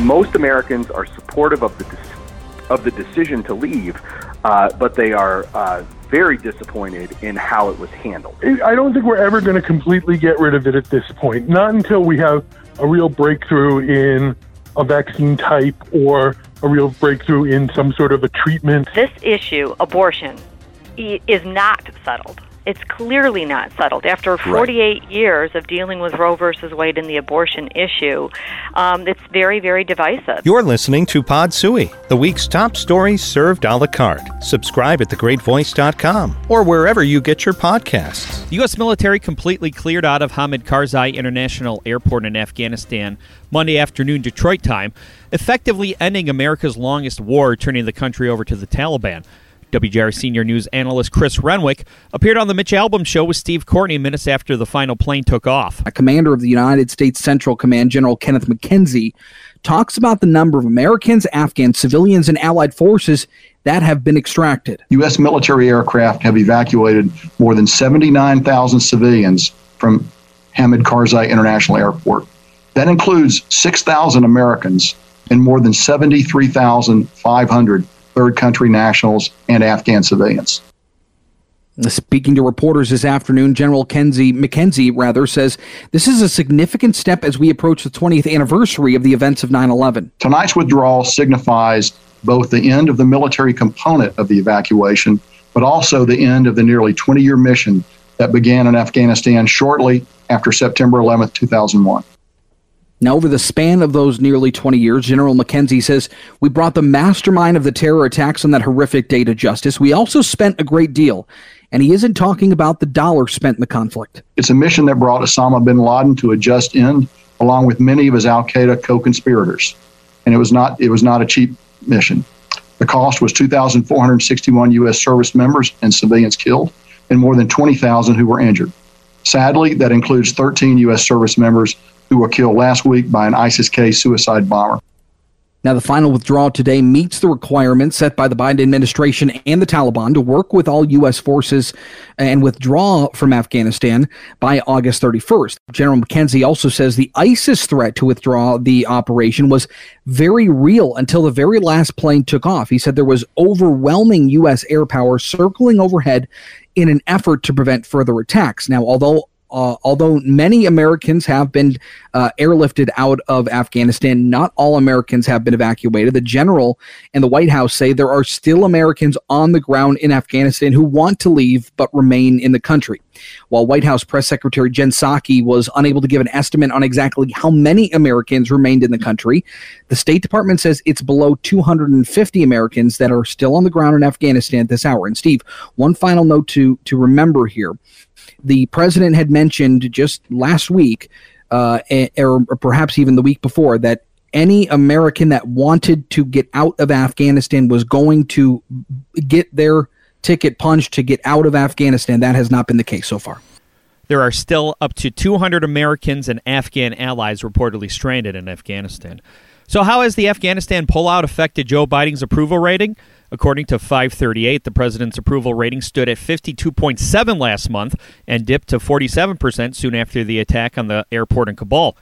most Americans are supportive of the of the decision to leave, uh, but they are uh, very disappointed in how it was handled. I don't think we're ever going to completely get rid of it at this point. Not until we have a real breakthrough in a vaccine type or a real breakthrough in some sort of a treatment. This issue, abortion, is not settled. It's clearly not settled. After 48 right. years of dealing with Roe versus Wade and the abortion issue, um, it's very, very divisive. You're listening to Pod Sui, the week's top stories served a la carte. Subscribe at thegreatvoice.com or wherever you get your podcasts. The U.S. military completely cleared out of Hamid Karzai International Airport in Afghanistan Monday afternoon Detroit time, effectively ending America's longest war, turning the country over to the Taliban. WJR senior news analyst Chris Renwick appeared on the Mitch Albom show with Steve Courtney minutes after the final plane took off. A commander of the United States Central Command, General Kenneth McKenzie, talks about the number of Americans, Afghan civilians, and allied forces that have been extracted. U.S. military aircraft have evacuated more than 79,000 civilians from Hamid Karzai International Airport. That includes 6,000 Americans and more than 73,500 third country nationals, and Afghan civilians. Speaking to reporters this afternoon, General Kenzie McKenzie rather says this is a significant step as we approach the 20th anniversary of the events of 9/11. Tonight's withdrawal signifies both the end of the military component of the evacuation, but also the end of the nearly 20-year mission that began in Afghanistan shortly after September 11, 2001. Now, over the span of those nearly 20 years, General McKenzie says we brought the mastermind of the terror attacks on that horrific day to justice. We also spent a great deal. And he isn't talking about the dollar spent in the conflict. It's a mission that brought Osama bin Laden to a just end, along with many of his Al Qaeda co conspirators. And it was, not, it was not a cheap mission. The cost was 2,461 U.S. service members and civilians killed, and more than 20,000 who were injured. Sadly, that includes 13 U.S. service members who were killed last week by an ISIS K suicide bomber. Now, the final withdrawal today meets the requirements set by the Biden administration and the Taliban to work with all U.S. forces and withdraw from Afghanistan by August 31st. General McKenzie also says the ISIS threat to withdraw the operation was very real until the very last plane took off. He said there was overwhelming U.S. air power circling overhead in an effort to prevent further attacks. Now, although uh, although many Americans have been uh, airlifted out of Afghanistan, not all Americans have been evacuated. The general and the White House say there are still Americans on the ground in Afghanistan who want to leave but remain in the country. While White House Press Secretary Jen Psaki was unable to give an estimate on exactly how many Americans remained in the country, the State Department says it's below 250 Americans that are still on the ground in Afghanistan at this hour. And Steve, one final note to to remember here the president had mentioned just last week, uh, or perhaps even the week before, that any American that wanted to get out of Afghanistan was going to get their ticket punched to get out of Afghanistan. That has not been the case so far. There are still up to 200 Americans and Afghan allies reportedly stranded in Afghanistan. So, how has the Afghanistan pullout affected Joe Biden's approval rating? According to 538, the president's approval rating stood at 52.7 last month and dipped to 47% soon after the attack on the airport in Kabul.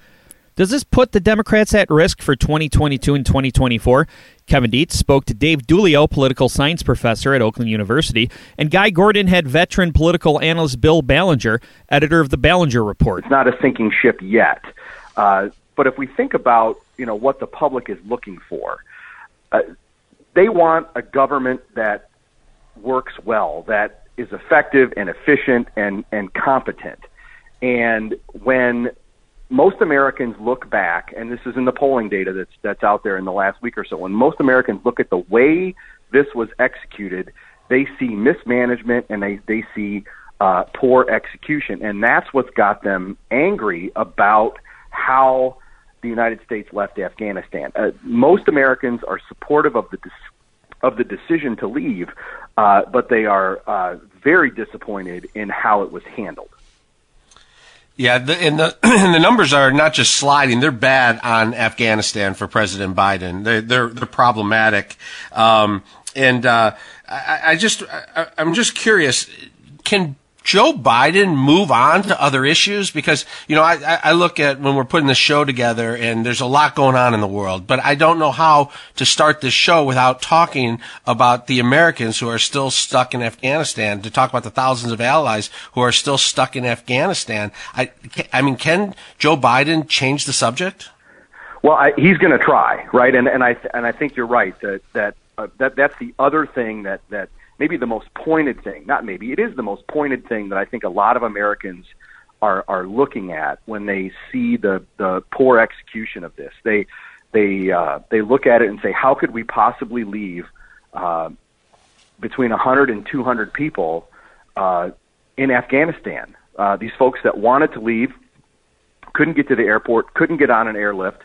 Does this put the Democrats at risk for 2022 and 2024? Kevin Dietz spoke to Dave Dulio, political science professor at Oakland University, and Guy Gordon had veteran political analyst Bill Ballenger, editor of the Ballenger Report. It's not a sinking ship yet, uh, but if we think about you know what the public is looking for, uh, they want a government that works well, that is effective and efficient and, and competent. And when most Americans look back, and this is in the polling data that's that's out there in the last week or so, when most Americans look at the way this was executed, they see mismanagement and they they see uh, poor execution, and that's what's got them angry about how the United States left Afghanistan. Uh, most Americans are supportive of the of the decision to leave, uh, but they are uh, very disappointed in how it was handled. Yeah, the, and the and the numbers are not just sliding; they're bad on Afghanistan for President Biden. They're they're, they're problematic, um, and uh, I, I, just I, I'm just curious: can Joe Biden move on to other issues? Because, you know, I, I look at when we're putting the show together and there's a lot going on in the world, but I don't know how to start this show without talking about the Americans who are still stuck in Afghanistan, to talk about the thousands of allies who are still stuck in Afghanistan. I, I mean, can Joe Biden change the subject? Well, I, he's going to try, right? And, and I, and I think you're right that, that, uh, that that's the other thing that, that maybe the most pointed thing, not maybe, it is the most pointed thing that I think a lot of Americans are are looking at when they see the the poor execution of this. They they uh, they look at it and say, how could we possibly leave uh, between 100 and 200 people uh, in Afghanistan? Uh, these folks that wanted to leave couldn't get to the airport, couldn't get on an airlift.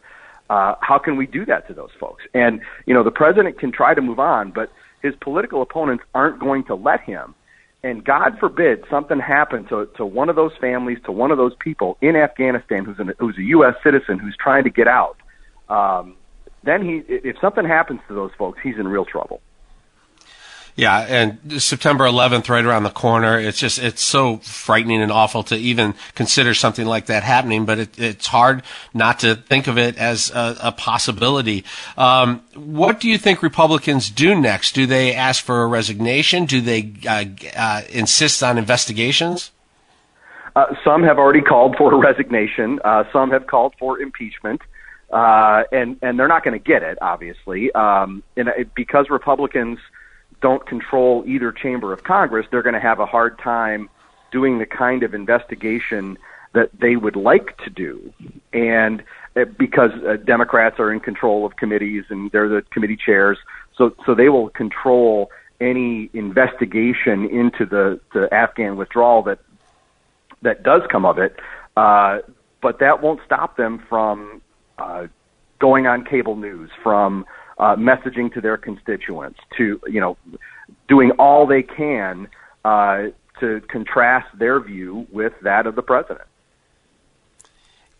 Uh, how can we do that to those folks? And you know, the president can try to move on, but his political opponents aren't going to let him. And God forbid something happened to, to one of those families, to one of those people in Afghanistan who's, an, who's a U.S. citizen who's trying to get out. Um, then he, if something happens to those folks, he's in real trouble. Yeah, and September 11th, right around the corner. It's just it's so frightening and awful to even consider something like that happening. But it, it's hard not to think of it as a, a possibility. Um, what do you think Republicans do next? Do they ask for a resignation? Do they uh, uh, insist on investigations? Uh, some have already called for a resignation. Uh, some have called for impeachment. Uh, and and they're not going to get it, obviously, um, and it, because Republicans don't control either chamber of Congress, they're going to have a hard time doing the kind of investigation that they would like to do. And uh, because uh, Democrats are in control of committees and they're the committee chairs, so so they will control any investigation into the, the Afghan withdrawal that that does come of it. Uh, but that won't stop them from uh, going on cable news, from uh, messaging to their constituents, to you know, doing all they can uh, to contrast their view with that of the president.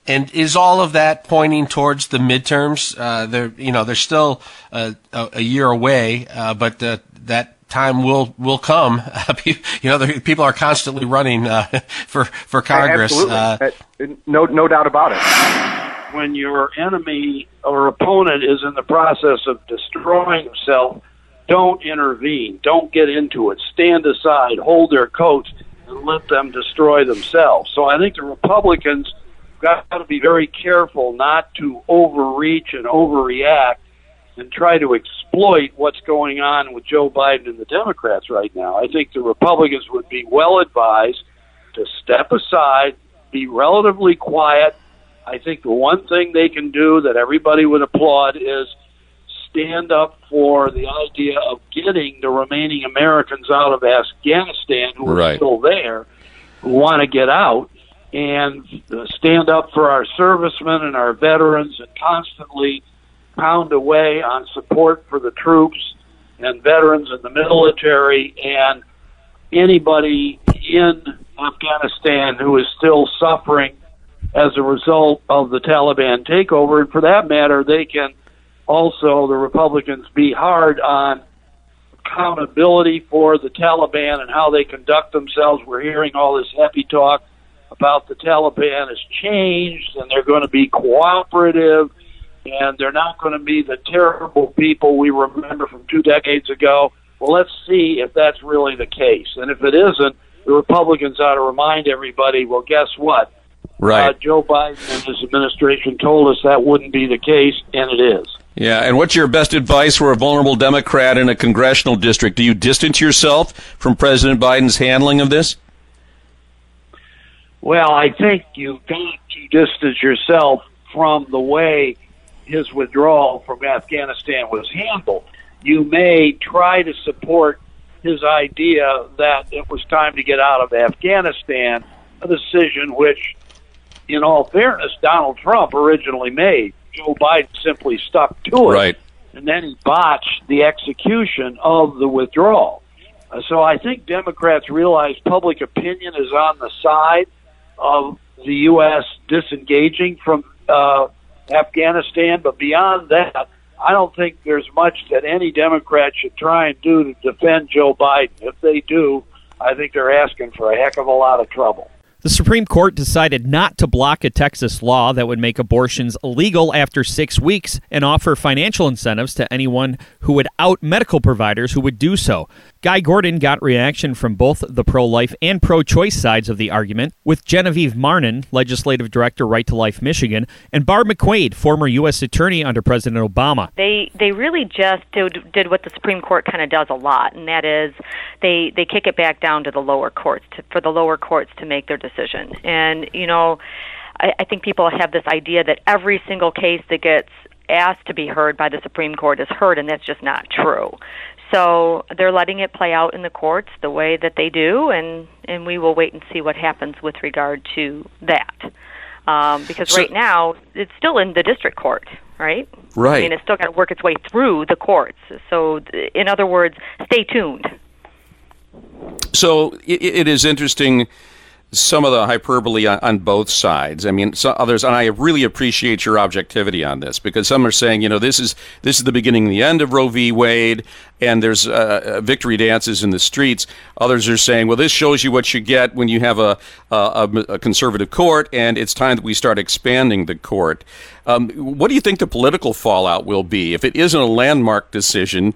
And is all of that pointing towards the midterms? Uh, they're you know they're still uh, a, a, year away, uh, but that time will will come. you know, people are constantly running uh, for for Congress. Absolutely, uh, no no doubt about it when your enemy or opponent is in the process of destroying himself, don't intervene. Don't get into it. Stand aside, hold their coats, and let them destroy themselves. So I think the Republicans got to be very careful not to overreach and overreact and try to exploit what's going on with Joe Biden and the Democrats right now. I think the Republicans would be well advised to step aside, be relatively quiet, I think the one thing they can do that everybody would applaud is stand up for the idea of getting the remaining Americans out of Afghanistan who are still there, who want to get out, and uh, stand up for our servicemen and our veterans and constantly pound away on support for the troops and veterans in the military and anybody in Afghanistan who is still suffering as a result of the Taliban takeover. And for that matter, they can also, the Republicans, be hard on accountability for the Taliban and how they conduct themselves. We're hearing all this happy talk about the Taliban has changed and they're going to be cooperative and they're not going to be the terrible people we remember from two decades ago. Well, let's see if that's really the case. And if it isn't, the Republicans ought to remind everybody, well, guess what? Right. Uh, Joe Biden and his administration told us that wouldn't be the case, and it is. Yeah, and what's your best advice for a vulnerable Democrat in a congressional district? Do you distance yourself from President Biden's handling of this? Well, I think you've got to distance yourself from the way his withdrawal from Afghanistan was handled. You may try to support his idea that it was time to get out of Afghanistan, a decision which in all fairness, Donald Trump originally made. Joe Biden simply stuck to it. Right. And then he botched the execution of the withdrawal. Uh, so I think Democrats realize public opinion is on the side of the U.S. disengaging from uh, Afghanistan. But beyond that, I don't think there's much that any Democrat should try and do to defend Joe Biden. If they do, I think they're asking for a heck of a lot of trouble. The Supreme Court decided not to block a Texas law that would make abortions illegal after six weeks and offer financial incentives to anyone who would out medical providers who would do so. Guy Gordon got reaction from both the pro life and pro choice sides of the argument, with Genevieve Marnon, Legislative Director, Right to Life Michigan, and Barb McQuade, former U.S. Attorney under President Obama. They they really just did, did what the Supreme Court kind of does a lot, and that is they they kick it back down to the lower courts to, for the lower courts to make their decision. And you know, I, I think people have this idea that every single case that gets asked to be heard by the Supreme Court is heard, and that's just not true. So they're letting it play out in the courts the way that they do, and and we will wait and see what happens with regard to that. Um, because So- right now it's still in the district court, right? Right. I mean, it's still got to work its way through the courts. So, in other words, stay tuned. So it, it is interesting some of the hyperbole on, on both sides. I mean, others, and I really appreciate your objectivity on this because some are saying, you know, this is this is the beginning, and the end of Roe v. Wade, and there's uh, victory dances in the streets. Others are saying, well, this shows you what you get when you have a, a, a conservative court, and it's time that we start expanding the court. Um, what do you think the political fallout will be if it isn't a landmark decision?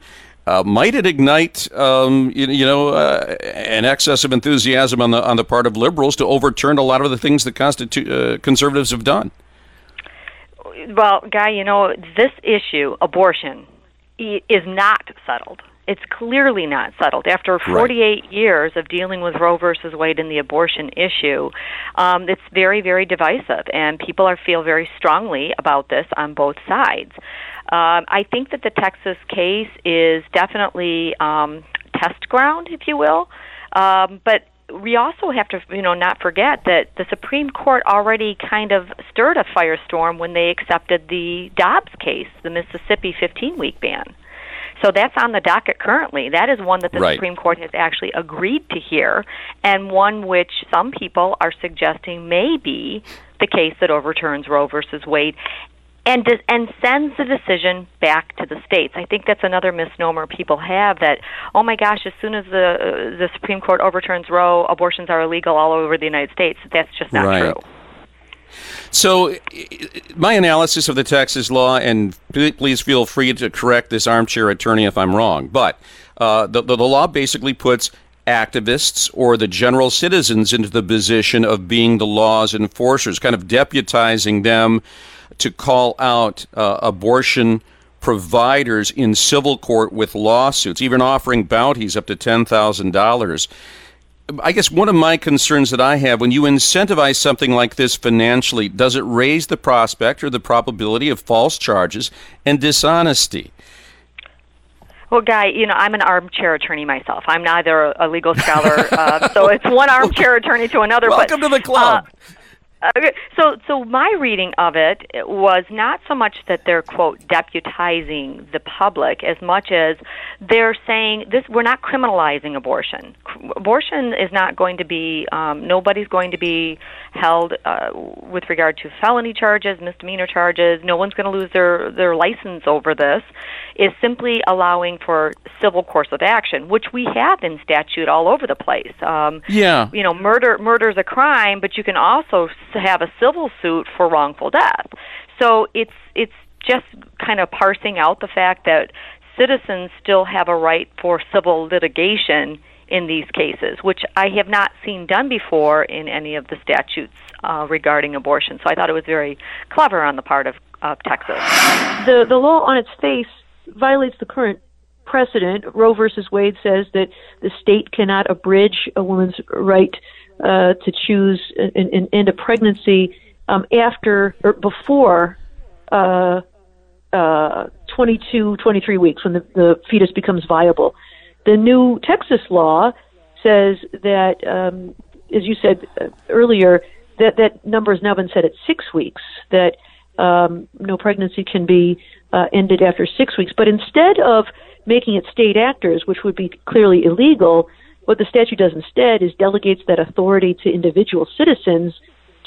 Uh, might it ignite, um, you, you know, uh, an excess of enthusiasm on the on the part of liberals to overturn a lot of the things that uh, conservatives have done? Well, Guy, you know, this issue, abortion, is not settled. It's clearly not settled. After 48 years of dealing with Roe versus Wade and the abortion issue, um, it's very, very divisive, and people are feel very strongly about this on both sides. Um, I think that the Texas case is definitely um, test ground, if you will, um, but we also have to, you know, not forget that the Supreme Court already kind of stirred a firestorm when they accepted the Dobbs case, the Mississippi 15-week ban. So that's on the docket currently. That is one that the Right. Supreme Court has actually agreed to hear, and one which some people are suggesting may be the case that overturns Roe versus Wade. And, does, and sends the decision back to the states. I think that's another misnomer people have that oh my gosh, as soon as the uh, the Supreme Court overturns Roe, abortions are illegal all over the United States. That's just not Right. true. So, my analysis of the Texas law, and please feel free to correct this armchair attorney if I'm wrong, but uh, the, the, the law basically puts activists or the general citizens into the position of being the law's enforcers, kind of deputizing them to call out uh, abortion providers in civil court with lawsuits, even offering bounties up to $10,000. I guess one of my concerns that I have when you incentivize something like this financially, does it raise the prospect or the probability of false charges and dishonesty? Well, Guy, you know, I'm an armchair attorney myself. I'm neither a legal scholar, uh, so it's one armchair attorney to another. Welcome but, to the club. Uh, Okay, so so my reading of it was not so much that they're quote deputizing the public as much as they're saying this we're not criminalizing abortion. C- Abortion is not going to be um, nobody's going to be held uh, with regard to felony charges, misdemeanor charges. No one's going to lose their their license over this. Is simply allowing for civil course of action, which we have in statute all over the place. Um, Yeah. you know, murder murder is a crime, but you can also s- have a civil suit for wrongful death. So it's it's just kind of parsing out the fact that citizens still have a right for civil litigation in these cases, which I have not seen done before in any of the statutes uh, regarding abortion. So I thought it was very clever on the part of, of Texas. the the law on its face violates the current precedent. Roe versus Wade says that the state cannot abridge a woman's right uh, to choose and, and end a pregnancy um, after or before uh, uh, 22, 23 weeks when the, the fetus becomes viable. The new Texas law says that, um, as you said uh, earlier, that that number has now been set at six weeks. That um, no pregnancy can be uh, ended after six weeks. But instead of making it state actors, which would be clearly illegal, what the statute does instead is delegates that authority to individual citizens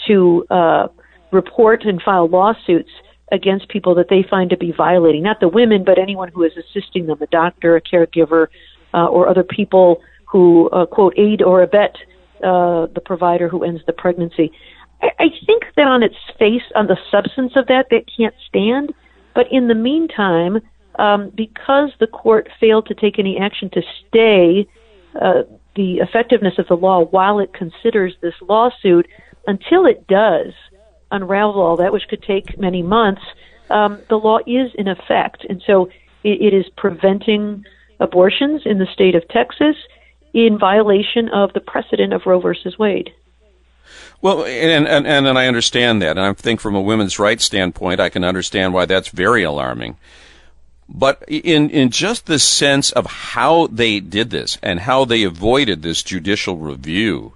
to uh, report and file lawsuits against people that they find to be violating, not the women, but anyone who is assisting them, a doctor, a caregiver, uh, or other people who uh, quote aid or abet uh, the provider who ends the pregnancy. I, I think that on its face, on the substance of that, that can't stand. But in the meantime, um, because the court failed to take any action to stay uh, the effectiveness of the law while it considers this lawsuit, until it does unravel all that, which could take many months, um, the law is in effect. And so it, it is preventing abortions in the state of Texas in violation of the precedent of Roe versus Wade. Well, and, and, and, and I understand that. And I think from a women's rights standpoint, I can understand why that's very alarming. But in, in just the sense of how they did this and how they avoided this judicial review,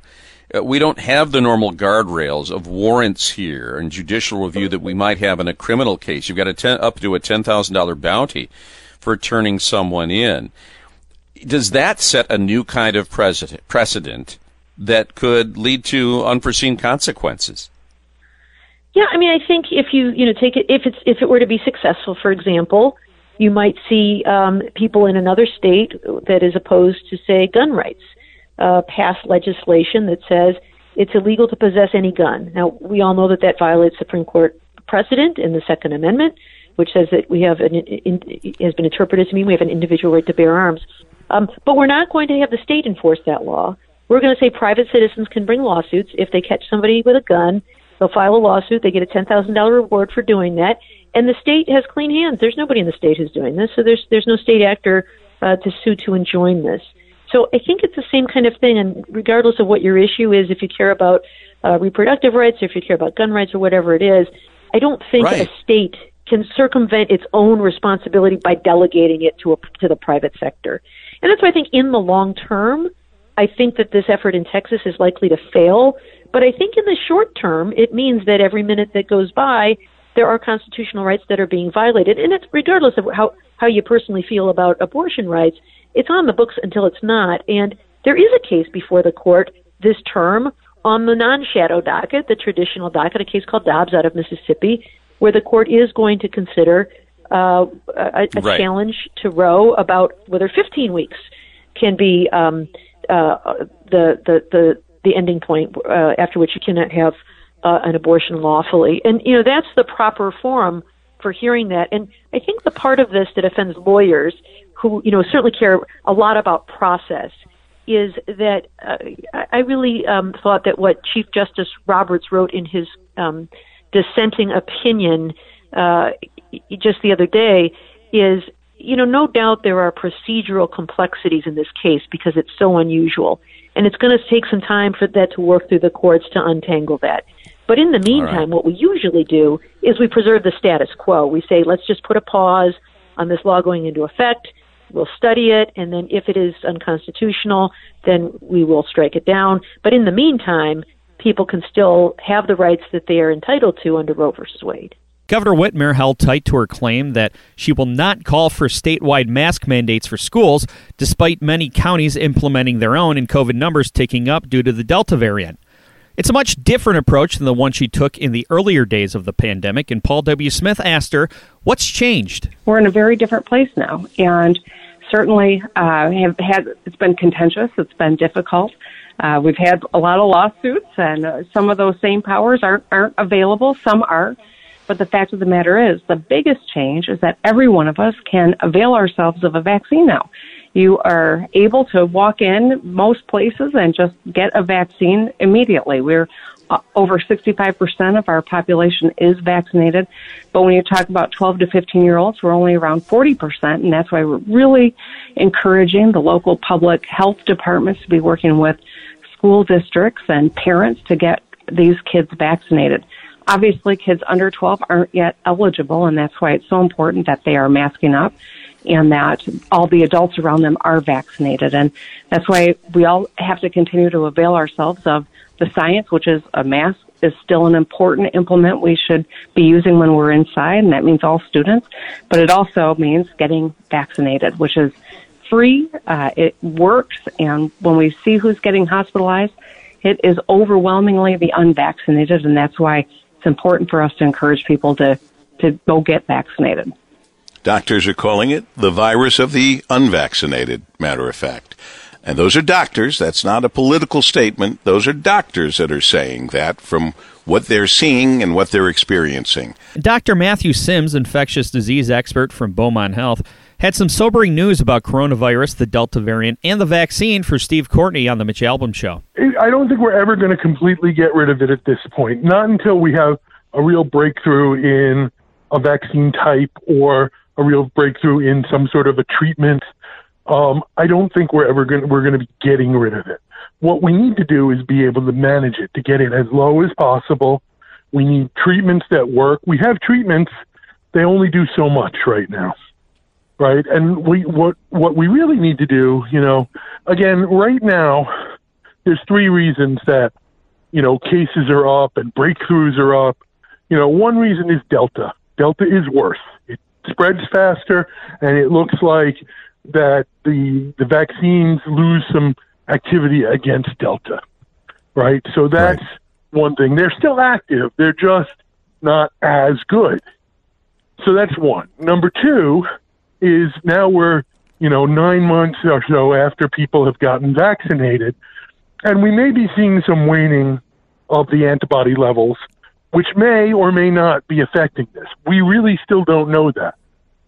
uh, we don't have the normal guardrails of warrants here and judicial review that we might have in a criminal case. You've got a ten, up to a $10,000 bounty for turning someone in. Does that set a new kind of precedent, precedent that could lead to unforeseen consequences? Yeah, I mean, I think if you you know take it if it's if it were to be successful, for example, you might see um, people in another state that is opposed to say gun rights uh, pass legislation that says it's illegal to possess any gun. Now we all know that that violates Supreme Court precedent in the Second Amendment, which says that we have an in, has been interpreted to mean we have an individual right to bear arms. Um, but we're not going to have the state enforce that law. We're going to say private citizens can bring lawsuits if they catch somebody with a gun. They'll file a lawsuit. They get a ten thousand dollar reward for doing that, and the state has clean hands. There's nobody in the state who's doing this, so there's there's no state actor uh, to sue to enjoin this. So I think it's the same kind of thing, and regardless of what your issue is, if you care about uh, reproductive rights, or if you care about gun rights, or whatever it is, I don't think right. a state can circumvent its own responsibility by delegating it to a, to the private sector. And that's why I think in the long term, I think that this effort in Texas is likely to fail. But I think in the short term, it means that every minute that goes by, there are constitutional rights that are being violated. And it's regardless of how, how you personally feel about abortion rights, it's on the books until it's not. And there is a case before the court this term on the non shadow docket, the traditional docket, a case called Dobbs out of Mississippi, where the court is going to consider uh, a, a right. challenge to Roe about whether 15 weeks can be um, uh, the, the the the ending point uh, after which you cannot have uh, an abortion lawfully. And you know that's the proper forum for hearing that. And I think the part of this that offends lawyers who you know certainly care a lot about process is that uh, I really um, thought that what Chief Justice Roberts wrote in his um, dissenting opinion uh, just the other day is you know no doubt there are procedural complexities in this case because it's so unusual. And it's going to take some time for that to work through the courts to untangle that. But in the meantime right. what we usually do is we preserve the status quo. We say let's just put a pause on this law going into effect. We'll study it. And then if it is unconstitutional then we will strike it down. But in the meantime people can still have the rights that they are entitled to under Roe versus Wade. Governor Whitmer held tight to her claim that she will not call for statewide mask mandates for schools, despite many counties implementing their own and COVID numbers ticking up due to the Delta variant. It's a much different approach than the one she took in the earlier days of the pandemic, and Paul W. Smith asked her, What's changed? We're in a very different place now, and certainly uh, have had, it's been contentious, it's been difficult. Uh, we've had a lot of lawsuits, and uh, some of those same powers aren't aren't available. Some are, but the fact of the matter is, the biggest change is that every one of us can avail ourselves of a vaccine now. You are able to walk in most places and just get a vaccine immediately. We're uh, over 65% of our population is vaccinated. But when you talk about 12 to 15 year olds, we're only around 40%. And that's why we're really encouraging the local public health departments to be working with school districts and parents to get these kids vaccinated. Obviously, kids under 12 aren't yet eligible, and that's why it's so important that they are masking up and that all the adults around them are vaccinated. And that's why we all have to continue to avail ourselves of the science, which is a mask is still an important implement we should be using when we're inside, and that means all students. But it also means getting vaccinated, which is free. Uh, it works, and when we see who's getting hospitalized, it is overwhelmingly the unvaccinated, and that's why it's important for us to encourage people to to go get vaccinated. Doctors are calling it the virus of the unvaccinated. Matter of fact. And those are doctors. That's not a political statement. Those are doctors that are saying that from what they're seeing and what they're experiencing. Dr. Matthew Sims, infectious disease expert from Beaumont Health, had some sobering news about coronavirus, the Delta variant, and the vaccine for Steve Courtney on the Mitch Albom Show. I don't think we're ever going to completely get rid of it at this point. Not until we have a real breakthrough in a vaccine type or a real breakthrough in some sort of a treatment. Um, I don't think we're ever going we're going to be getting rid of it. What we need to do is be able to manage it to get it as low as possible. We need treatments that work. We have treatments; they only do so much right now right? And we what what we really need to do, you know, again, right now, there's three reasons that you know cases are up and breakthroughs are up. You know, one reason is Delta. Delta is worse. It spreads faster, and it looks like that the the vaccines lose some activity against Delta, right? So that's right. one thing. They're still active. They're just not as good. So that's one. Number two, is now we're, you know, nine months or so after people have gotten vaccinated, and we may be seeing some waning of the antibody levels, which may or may not be affecting this. We really still don't know that,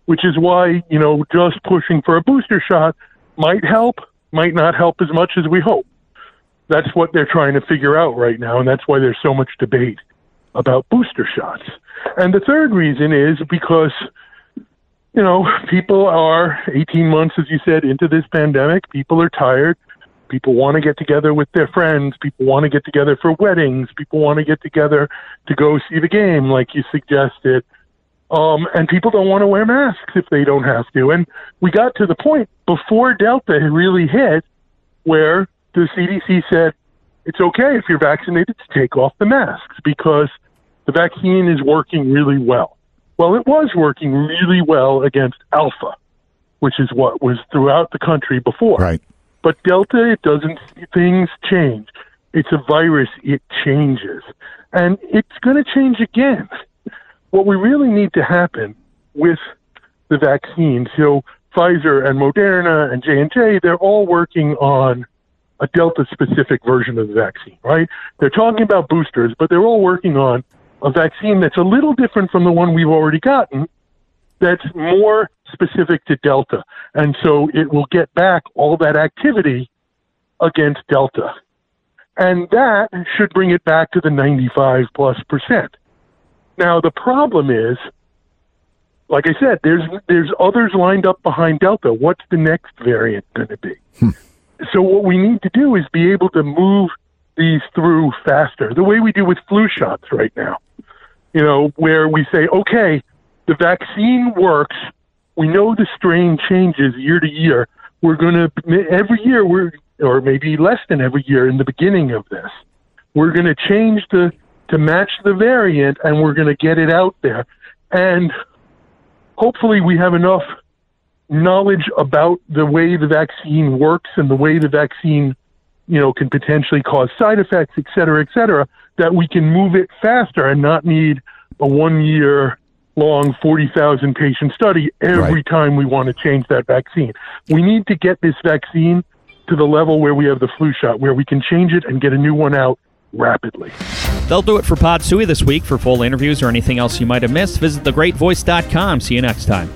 which is why, you know, just pushing for a booster shot might help, might not help as much as we hope. That's what they're trying to figure out right now, and that's why there's so much debate about booster shots. And the third reason is because you know, people are 18 months, as you said, into this pandemic. People are tired. People want to get together with their friends. People want to get together for weddings. People want to get together to go see the game, like you suggested. Um, and people don't want to wear masks if they don't have to. And we got to the point before Delta really hit where the CDC said it's okay if you're vaccinated to take off the masks because the vaccine is working really well. Well, it was working really well against Alpha, which is what was throughout the country before. Right. But Delta, it doesn't, things change. It's a virus, it changes. And it's going to change again. What we really need to happen with the vaccines, so Pfizer and Moderna and J&J, they're all working on a Delta specific version of the vaccine, right? They're talking about boosters, but they're all working on a vaccine that's a little different from the one we've already gotten, that's more specific to Delta. And so it will get back all that activity against Delta. And that should bring it back to the 95 plus percent. Now, the problem is, like I said, there's, there's others lined up behind Delta. What's the next variant going to be? Hmm. So what we need to do is be able to move these through faster, the way we do with flu shots right now you know, where we say, okay, the vaccine works. We know the strain changes year to year. We're going to, every year, we're, or maybe less than every year in the beginning of this, we're going to change the, to match the variant and we're going to get it out there. And hopefully we have enough knowledge about the way the vaccine works and the way the vaccine, you know, can potentially cause side effects, et cetera, et cetera, that we can move it faster and not need a one year long 40,000 patient study every right. time we want to change that vaccine. We need to get this vaccine to the level where we have the flu shot, where we can change it and get a new one out rapidly. They'll do it for Pod Sui this week. For full interviews or anything else you might have missed, visit thegreatvoice.com. See you next time.